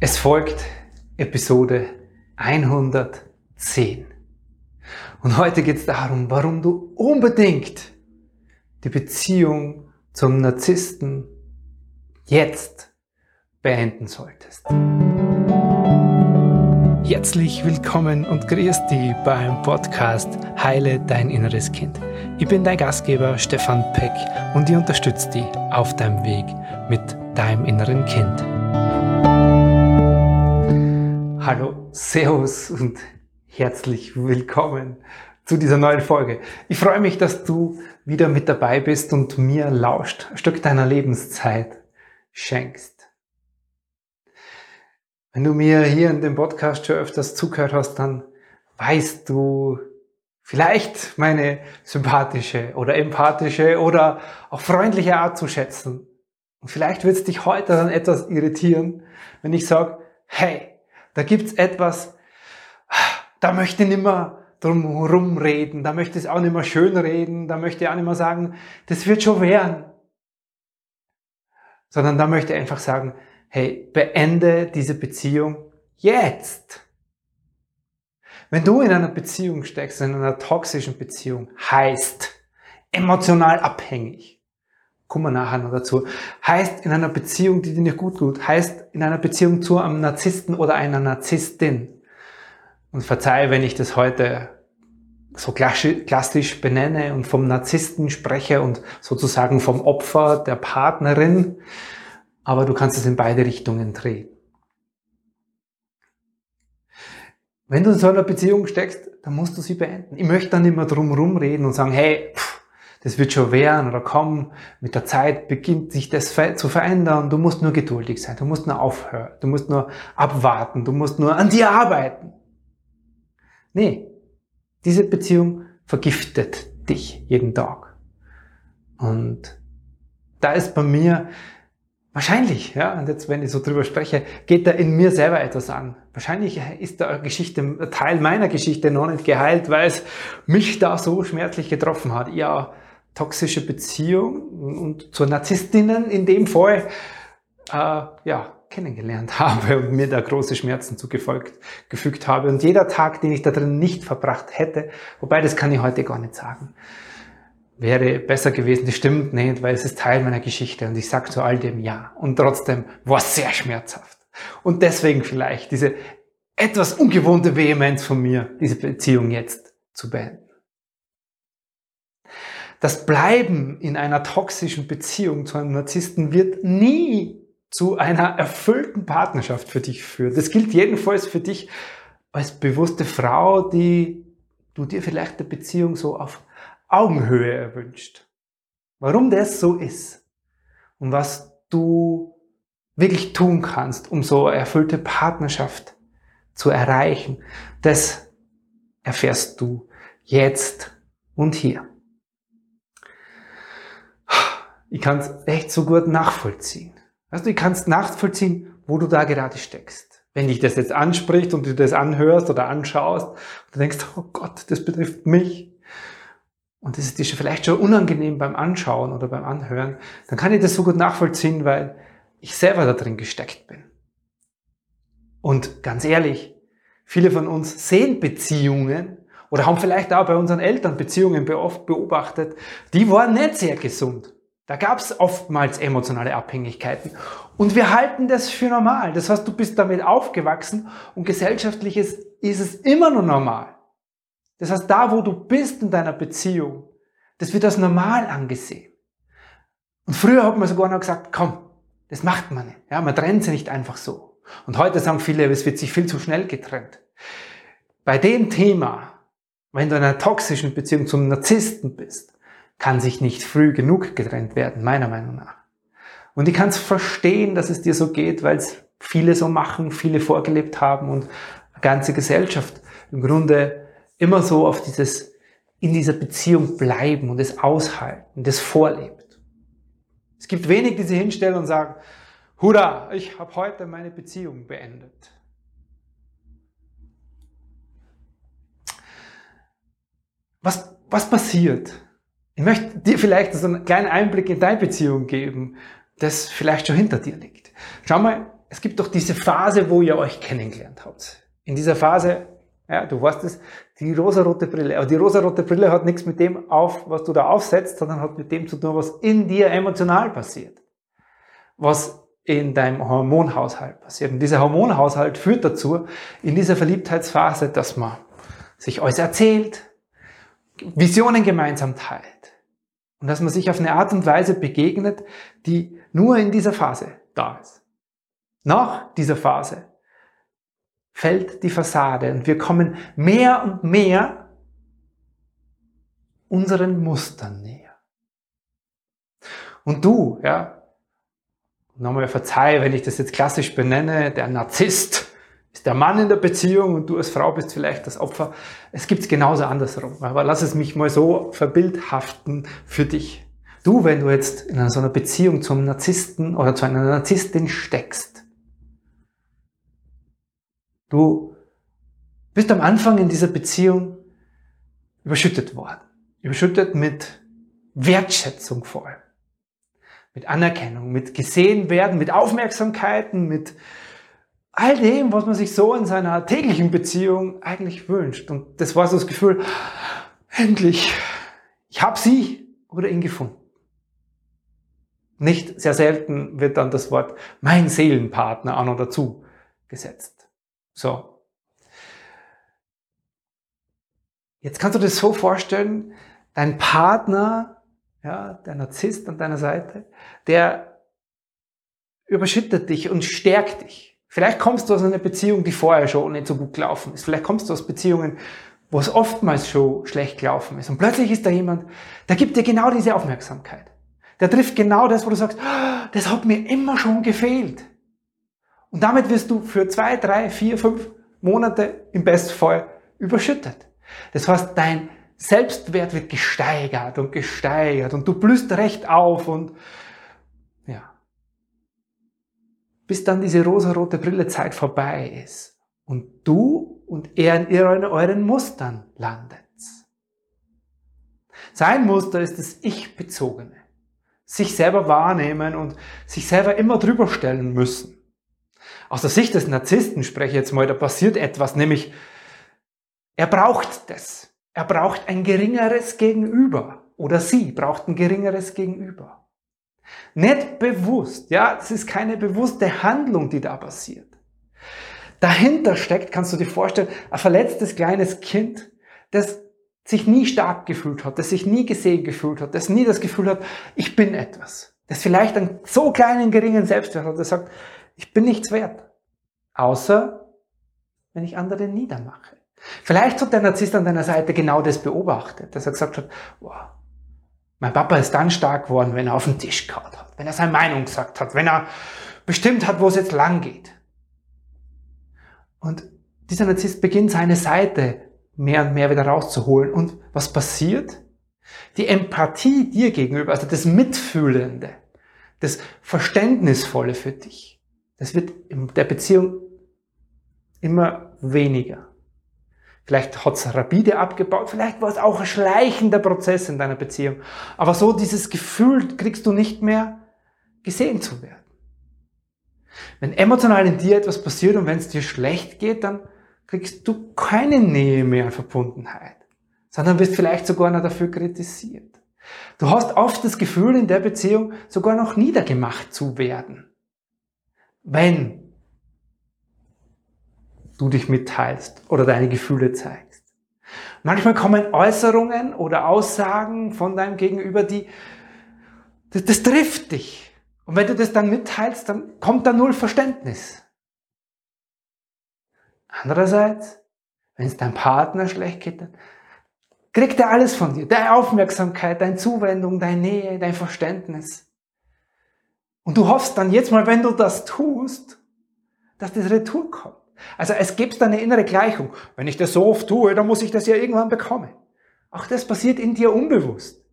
Es folgt Episode 110. Und heute geht es darum, warum du unbedingt die Beziehung zum Narzissten jetzt beenden solltest. Herzlich willkommen und grüß dich beim Podcast Heile dein inneres Kind. Ich bin dein Gastgeber Stefan Peck und ich unterstütze dich auf deinem Weg mit deinem inneren Kind. Hallo, Servus und herzlich willkommen zu dieser neuen Folge. Ich freue mich, dass du wieder mit dabei bist und mir lauscht, ein Stück deiner Lebenszeit schenkst. Wenn du mir hier in dem Podcast schon öfters zugehört hast, dann weißt du vielleicht meine sympathische oder empathische oder auch freundliche Art zu schätzen. Und vielleicht wird es dich heute dann etwas irritieren, wenn ich sage, hey, da gibt's etwas, da möchte ich nicht mehr drum rumreden, da möchte ich auch nicht mehr schön reden, da möchte ich auch nicht mehr sagen, das wird schon werden. Sondern da möchte ich einfach sagen, hey, beende diese Beziehung jetzt. Wenn du in einer Beziehung steckst, in einer toxischen Beziehung, heißt emotional abhängig, kommen wir nachher noch dazu, heißt in einer Beziehung, die dir nicht gut tut, heißt in einer Beziehung zu einem Narzissten oder einer Narzisstin. Und verzeih, wenn ich das heute so klassisch benenne und vom Narzissten spreche und sozusagen vom Opfer der Partnerin, aber du kannst es in beide Richtungen drehen. Wenn du in so einer Beziehung steckst, dann musst du sie beenden. Ich möchte dann immer drum rumreden und sagen, hey, pff, das wird schon werden oder kommen. Mit der Zeit beginnt sich das zu verändern. Du musst nur geduldig sein. Du musst nur aufhören. Du musst nur abwarten. Du musst nur an dir arbeiten. Nee. Diese Beziehung vergiftet dich jeden Tag. Und da ist bei mir wahrscheinlich, ja, und jetzt, wenn ich so drüber spreche, geht da in mir selber etwas an. Wahrscheinlich ist da Geschichte, Teil meiner Geschichte noch nicht geheilt, weil es mich da so schmerzlich getroffen hat. Ja, toxische Beziehung und zur Narzisstinnen in dem Fall äh, ja, kennengelernt habe und mir da große Schmerzen zugefolgt, gefügt habe. Und jeder Tag, den ich da drin nicht verbracht hätte, wobei das kann ich heute gar nicht sagen, wäre besser gewesen. Das stimmt nicht, weil es ist Teil meiner Geschichte und ich sage zu all dem Ja. Und trotzdem war es sehr schmerzhaft. Und deswegen vielleicht diese etwas ungewohnte Vehemenz von mir, diese Beziehung jetzt zu beenden. Das Bleiben in einer toxischen Beziehung zu einem Narzissten wird nie zu einer erfüllten Partnerschaft für dich führen. Das gilt jedenfalls für dich als bewusste Frau, die du dir vielleicht eine Beziehung so auf Augenhöhe erwünscht. Warum das so ist und was du wirklich tun kannst, um so eine erfüllte Partnerschaft zu erreichen, das erfährst du jetzt und hier ich kann es echt so gut nachvollziehen. Also du kannst nachvollziehen, wo du da gerade steckst. Wenn dich das jetzt anspricht und du das anhörst oder anschaust und du denkst, oh Gott, das betrifft mich. Und das ist dir vielleicht schon unangenehm beim Anschauen oder beim Anhören, dann kann ich das so gut nachvollziehen, weil ich selber da drin gesteckt bin. Und ganz ehrlich, viele von uns sehen Beziehungen oder haben vielleicht auch bei unseren Eltern Beziehungen beobachtet, die waren nicht sehr gesund. Da gab es oftmals emotionale Abhängigkeiten. Und wir halten das für normal. Das heißt, du bist damit aufgewachsen und gesellschaftlich ist, ist es immer nur normal. Das heißt, da wo du bist in deiner Beziehung, das wird als normal angesehen. Und früher hat man sogar noch gesagt, komm, das macht man nicht. Ja, man trennt sie nicht einfach so. Und heute sagen viele, es wird sich viel zu schnell getrennt. Bei dem Thema, wenn du in einer toxischen Beziehung zum Narzissten bist, kann sich nicht früh genug getrennt werden, meiner Meinung nach. Und ich kann es verstehen, dass es dir so geht, weil es viele so machen, viele vorgelebt haben und eine ganze Gesellschaft im Grunde immer so auf dieses, in dieser Beziehung bleiben und es aushalten, das vorlebt. Es gibt wenig, die sich hinstellen und sagen, Hurra, ich habe heute meine Beziehung beendet. Was, was passiert, ich möchte dir vielleicht so einen kleinen Einblick in deine Beziehung geben, das vielleicht schon hinter dir liegt. Schau mal, es gibt doch diese Phase, wo ihr euch kennengelernt habt. In dieser Phase, ja, du weißt es, die rosarote Brille. Aber die rosarote Brille hat nichts mit dem auf, was du da aufsetzt, sondern hat mit dem zu tun, was in dir emotional passiert. Was in deinem Hormonhaushalt passiert. Und dieser Hormonhaushalt führt dazu, in dieser Verliebtheitsphase, dass man sich alles erzählt, Visionen gemeinsam teilt. Und dass man sich auf eine Art und Weise begegnet, die nur in dieser Phase da ist. Nach dieser Phase fällt die Fassade und wir kommen mehr und mehr unseren Mustern näher. Und du, ja, nochmal verzeih, wenn ich das jetzt klassisch benenne, der Narzisst ist der Mann in der Beziehung und du als Frau bist vielleicht das Opfer. Es gibt's genauso andersrum. Aber lass es mich mal so verbildhaften für dich. Du, wenn du jetzt in so einer Beziehung zum Narzissten oder zu einer Narzisstin steckst, du bist am Anfang in dieser Beziehung überschüttet worden. Überschüttet mit Wertschätzung vor allem mit Anerkennung, mit gesehen werden, mit Aufmerksamkeiten, mit all dem, was man sich so in seiner täglichen Beziehung eigentlich wünscht. Und das war so das Gefühl, endlich, ich habe sie oder ihn gefunden. Nicht sehr selten wird dann das Wort mein Seelenpartner an oder dazu gesetzt. So. Jetzt kannst du dir das so vorstellen, dein Partner ja, der Narzisst an deiner Seite, der überschüttet dich und stärkt dich. Vielleicht kommst du aus einer Beziehung, die vorher schon nicht so gut gelaufen ist. Vielleicht kommst du aus Beziehungen, wo es oftmals schon schlecht gelaufen ist. Und plötzlich ist da jemand, der gibt dir genau diese Aufmerksamkeit. Der trifft genau das, wo du sagst, ah, das hat mir immer schon gefehlt. Und damit wirst du für zwei, drei, vier, fünf Monate im Bestfall überschüttet. Das heißt, dein Selbstwert wird gesteigert und gesteigert und du blühst recht auf und ja. Bis dann diese rosarote Brillezeit vorbei ist und du und er in euren, euren Mustern landet. Sein Muster ist das Ich-Bezogene. Sich selber wahrnehmen und sich selber immer drüber stellen müssen. Aus der Sicht des Narzissten spreche ich jetzt mal, da passiert etwas, nämlich er braucht das. Er braucht ein geringeres Gegenüber oder sie braucht ein geringeres Gegenüber. Nicht bewusst, ja, das ist keine bewusste Handlung, die da passiert. Dahinter steckt, kannst du dir vorstellen, ein verletztes kleines Kind, das sich nie stark gefühlt hat, das sich nie gesehen gefühlt hat, das nie das Gefühl hat, ich bin etwas. Das vielleicht einen so kleinen, geringen Selbstwert hat, das sagt, ich bin nichts wert. Außer, wenn ich andere niedermache. Vielleicht hat der Narzisst an deiner Seite genau das beobachtet, dass er gesagt hat, wow, mein Papa ist dann stark geworden, wenn er auf den Tisch gehauen hat, wenn er seine Meinung gesagt hat, wenn er bestimmt hat, wo es jetzt lang geht. Und dieser Narzisst beginnt seine Seite mehr und mehr wieder rauszuholen. Und was passiert? Die Empathie dir gegenüber, also das Mitfühlende, das Verständnisvolle für dich, das wird in der Beziehung immer weniger. Vielleicht hat es rapide abgebaut, vielleicht war es auch ein schleichender Prozess in deiner Beziehung. Aber so dieses Gefühl kriegst du nicht mehr gesehen zu werden. Wenn emotional in dir etwas passiert und wenn es dir schlecht geht, dann kriegst du keine Nähe mehr an Verbundenheit, sondern wirst vielleicht sogar noch dafür kritisiert. Du hast oft das Gefühl, in der Beziehung sogar noch niedergemacht zu werden, wenn du dich mitteilst oder deine Gefühle zeigst. Manchmal kommen Äußerungen oder Aussagen von deinem Gegenüber, die, das, das trifft dich. Und wenn du das dann mitteilst, dann kommt da null Verständnis. Andererseits, wenn es deinem Partner schlecht geht, dann kriegt er alles von dir. Deine Aufmerksamkeit, deine Zuwendung, deine Nähe, dein Verständnis. Und du hoffst dann jetzt mal, wenn du das tust, dass das Retour kommt. Also es gibt da eine innere Gleichung. Wenn ich das so oft tue, dann muss ich das ja irgendwann bekommen. Auch das passiert in dir unbewusst.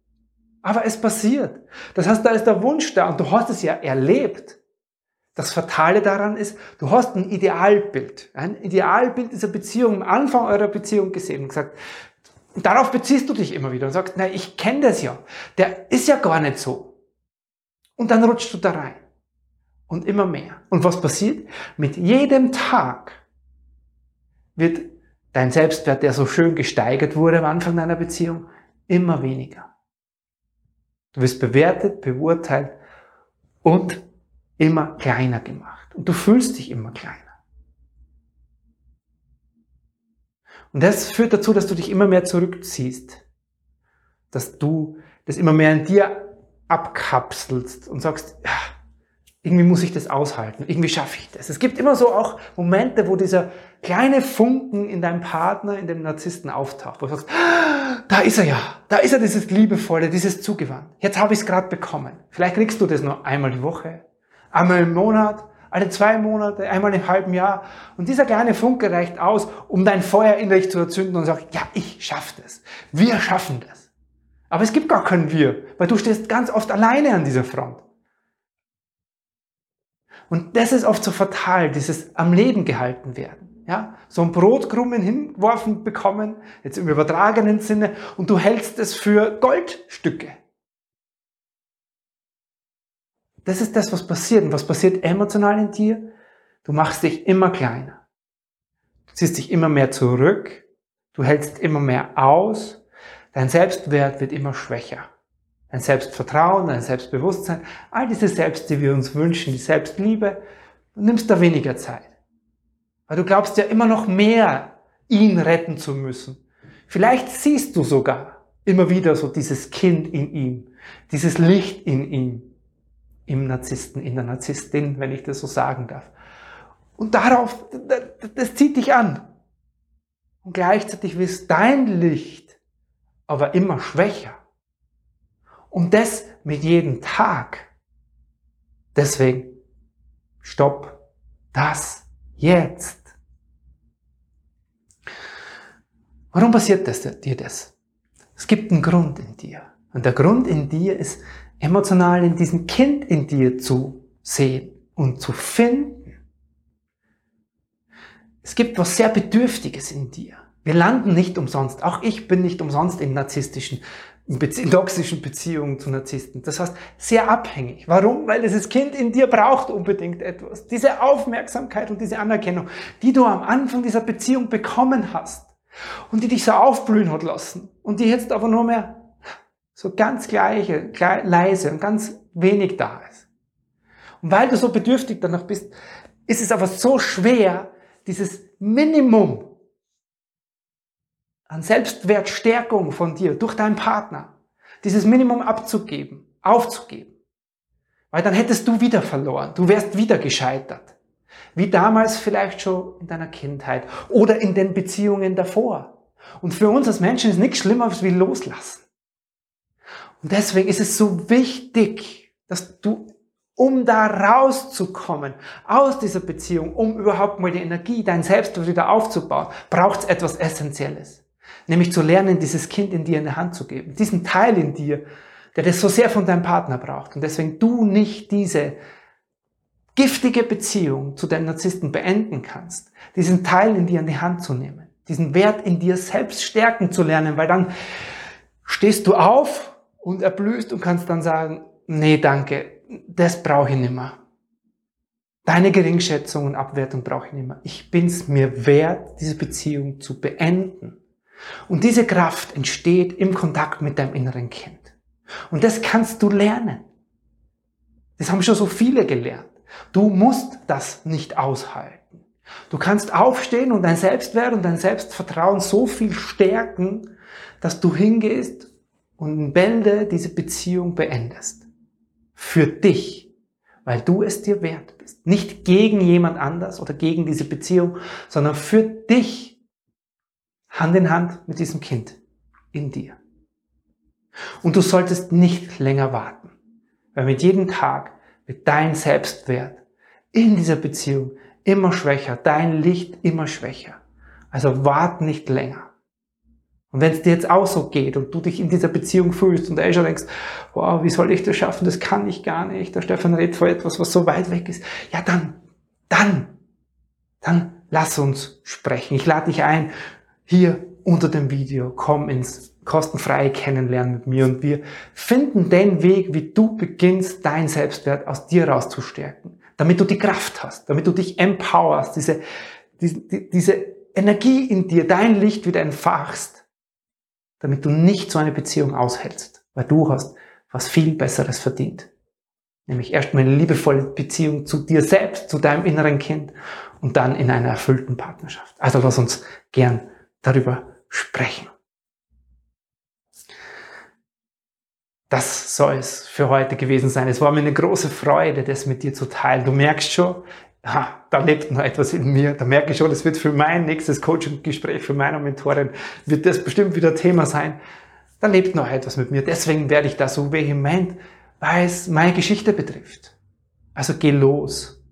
Aber es passiert. Das heißt, da ist der Wunsch da und du hast es ja erlebt. Das Fatale daran ist, du hast ein Idealbild. Ein Idealbild dieser Beziehung, am Anfang eurer Beziehung gesehen und gesagt, darauf beziehst du dich immer wieder und sagst, na, ich kenne das ja. Der ist ja gar nicht so. Und dann rutschst du da rein. Und immer mehr. Und was passiert? Mit jedem Tag wird dein Selbstwert, der so schön gesteigert wurde am Anfang deiner Beziehung, immer weniger. Du wirst bewertet, beurteilt und immer kleiner gemacht. Und du fühlst dich immer kleiner. Und das führt dazu, dass du dich immer mehr zurückziehst. Dass du das immer mehr in dir abkapselst und sagst, ja, irgendwie muss ich das aushalten, irgendwie schaffe ich das. Es gibt immer so auch Momente, wo dieser kleine Funken in deinem Partner, in dem Narzissten auftaucht, wo du sagst, da ist er ja, da ist er dieses Liebevolle, dieses Zugewandt. Jetzt habe ich es gerade bekommen. Vielleicht kriegst du das nur einmal die Woche, einmal im Monat, alle zwei Monate, einmal im halben Jahr. Und dieser kleine Funke reicht aus, um dein Feuer innerlich zu erzünden und sagt, ja, ich schaffe das. Wir schaffen das. Aber es gibt gar kein Wir, weil du stehst ganz oft alleine an dieser Front. Und das ist oft so fatal, dieses am Leben gehalten werden. Ja, so ein Brotkrummen hingeworfen bekommen, jetzt im übertragenen Sinne, und du hältst es für Goldstücke. Das ist das, was passiert. Und was passiert emotional in dir? Du machst dich immer kleiner. Du ziehst dich immer mehr zurück. Du hältst immer mehr aus. Dein Selbstwert wird immer schwächer ein Selbstvertrauen, ein Selbstbewusstsein, all diese Selbst, die wir uns wünschen, die Selbstliebe, du nimmst da weniger Zeit. Weil du glaubst ja immer noch mehr, ihn retten zu müssen. Vielleicht siehst du sogar immer wieder so dieses Kind in ihm, dieses Licht in ihm, im Narzissten, in der Narzisstin, wenn ich das so sagen darf. Und darauf, das zieht dich an. Und gleichzeitig wirst dein Licht aber immer schwächer. Und das mit jedem Tag. Deswegen, stopp das jetzt. Warum passiert das, dir das? Es gibt einen Grund in dir. Und der Grund in dir ist, emotional in diesem Kind in dir zu sehen und zu finden. Es gibt was sehr Bedürftiges in dir. Wir landen nicht umsonst. Auch ich bin nicht umsonst in narzisstischen in toxischen Beziehungen zu Narzissten. Das heißt, sehr abhängig. Warum? Weil dieses Kind in dir braucht unbedingt etwas. Diese Aufmerksamkeit und diese Anerkennung, die du am Anfang dieser Beziehung bekommen hast und die dich so aufblühen hat lassen und die jetzt aber nur mehr so ganz gleiche, leise und ganz wenig da ist. Und weil du so bedürftig danach bist, ist es aber so schwer, dieses Minimum an Selbstwertstärkung von dir durch deinen Partner, dieses Minimum abzugeben, aufzugeben. Weil dann hättest du wieder verloren, du wärst wieder gescheitert. Wie damals vielleicht schon in deiner Kindheit oder in den Beziehungen davor. Und für uns als Menschen ist nichts Schlimmeres wie loslassen. Und deswegen ist es so wichtig, dass du, um da rauszukommen aus dieser Beziehung, um überhaupt mal die Energie, dein Selbst wieder aufzubauen, braucht es etwas Essentielles. Nämlich zu lernen, dieses Kind in dir in die Hand zu geben. Diesen Teil in dir, der das so sehr von deinem Partner braucht. Und deswegen du nicht diese giftige Beziehung zu deinem Narzissten beenden kannst. Diesen Teil in dir in die Hand zu nehmen. Diesen Wert in dir selbst stärken zu lernen, weil dann stehst du auf und erblühst und kannst dann sagen, nee, danke, das brauche ich nicht mehr. Deine Geringschätzung und Abwertung brauche ich nicht mehr. Ich bin's mir wert, diese Beziehung zu beenden. Und diese Kraft entsteht im Kontakt mit deinem inneren Kind. Und das kannst du lernen. Das haben schon so viele gelernt. Du musst das nicht aushalten. Du kannst aufstehen und dein Selbstwert und dein Selbstvertrauen so viel stärken, dass du hingehst und in Bälde diese Beziehung beendest. Für dich, weil du es dir wert bist. Nicht gegen jemand anders oder gegen diese Beziehung, sondern für dich Hand in Hand mit diesem Kind in dir. Und du solltest nicht länger warten, weil mit jedem Tag wird dein Selbstwert in dieser Beziehung immer schwächer, dein Licht immer schwächer. Also wart nicht länger. Und wenn es dir jetzt auch so geht und du dich in dieser Beziehung fühlst und du schon denkst, wow, wie soll ich das schaffen, das kann ich gar nicht, der Stefan redet vor etwas, was so weit weg ist, ja dann, dann, dann lass uns sprechen. Ich lade dich ein, hier unter dem Video, komm ins kostenfreie Kennenlernen mit mir und wir finden den Weg, wie du beginnst, dein Selbstwert aus dir rauszustärken. damit du die Kraft hast, damit du dich empowerst, diese, diese, diese Energie in dir, dein Licht wieder entfachst, damit du nicht so eine Beziehung aushältst, weil du hast was viel Besseres verdient. Nämlich erstmal eine liebevolle Beziehung zu dir selbst, zu deinem inneren Kind und dann in einer erfüllten Partnerschaft. Also lass uns gern darüber sprechen. Das soll es für heute gewesen sein. Es war mir eine große Freude, das mit dir zu teilen. Du merkst schon, ha, da lebt noch etwas in mir. Da merke ich schon, es wird für mein nächstes Coaching-Gespräch, für meine Mentorin, wird das bestimmt wieder Thema sein. Da lebt noch etwas mit mir. Deswegen werde ich da so vehement, weil es meine Geschichte betrifft. Also geh los.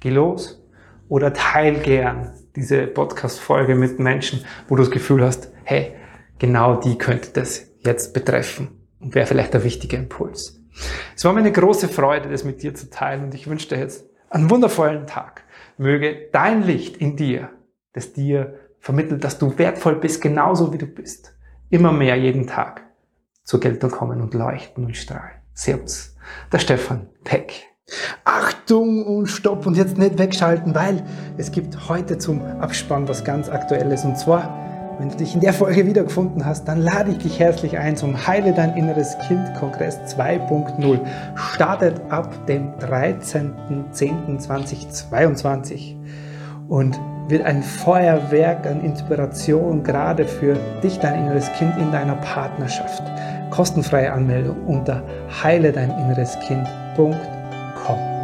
Geh los oder teil gern diese Podcast-Folge mit Menschen, wo du das Gefühl hast, hey, genau die könnte das jetzt betreffen und wäre vielleicht der wichtige Impuls. Es war mir eine große Freude, das mit dir zu teilen und ich wünsche dir jetzt einen wundervollen Tag. Möge dein Licht in dir, das dir vermittelt, dass du wertvoll bist, genauso wie du bist, immer mehr jeden Tag zur Geltung kommen und leuchten und strahlen. Servus, der Stefan Peck. Achtung und Stopp und jetzt nicht wegschalten, weil es gibt heute zum Abspann was ganz Aktuelles und zwar wenn du dich in der Folge wiedergefunden hast, dann lade ich dich herzlich ein zum Heile dein inneres Kind Kongress 2.0. Startet ab dem 13.10.2022 und wird ein Feuerwerk an Inspiration gerade für dich, dein inneres Kind in deiner Partnerschaft. Kostenfreie Anmeldung unter heile dein inneres Kind.com.